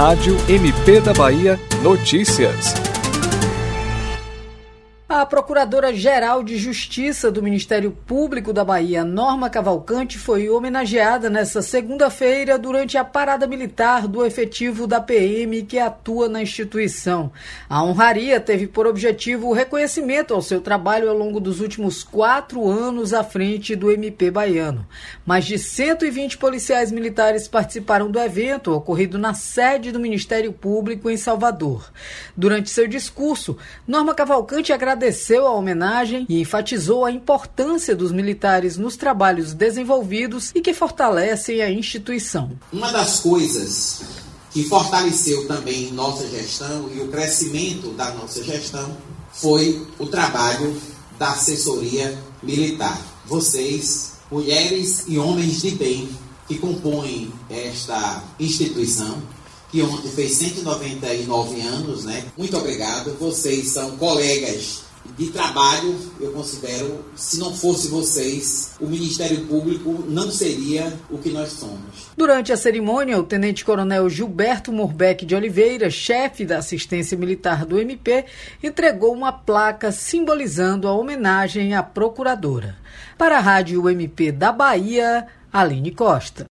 Rádio MP da Bahia Notícias. A Procuradora-Geral de Justiça do Ministério Público da Bahia, Norma Cavalcante, foi homenageada nesta segunda-feira durante a parada militar do efetivo da PM que atua na instituição. A honraria teve por objetivo o reconhecimento ao seu trabalho ao longo dos últimos quatro anos à frente do MP baiano. Mais de 120 policiais militares participaram do evento, ocorrido na sede do Ministério Público em Salvador. Durante seu discurso, Norma Cavalcante agradeceu agradeceu a homenagem e enfatizou a importância dos militares nos trabalhos desenvolvidos e que fortalecem a instituição. Uma das coisas que fortaleceu também nossa gestão e o crescimento da nossa gestão foi o trabalho da assessoria militar. Vocês, mulheres e homens de bem que compõem esta instituição, que ontem fez 199 anos, né? Muito obrigado. Vocês são colegas de trabalho, eu considero, se não fosse vocês, o Ministério Público não seria o que nós somos. Durante a cerimônia, o tenente-coronel Gilberto Morbeck de Oliveira, chefe da assistência militar do MP, entregou uma placa simbolizando a homenagem à procuradora. Para a Rádio MP da Bahia, Aline Costa.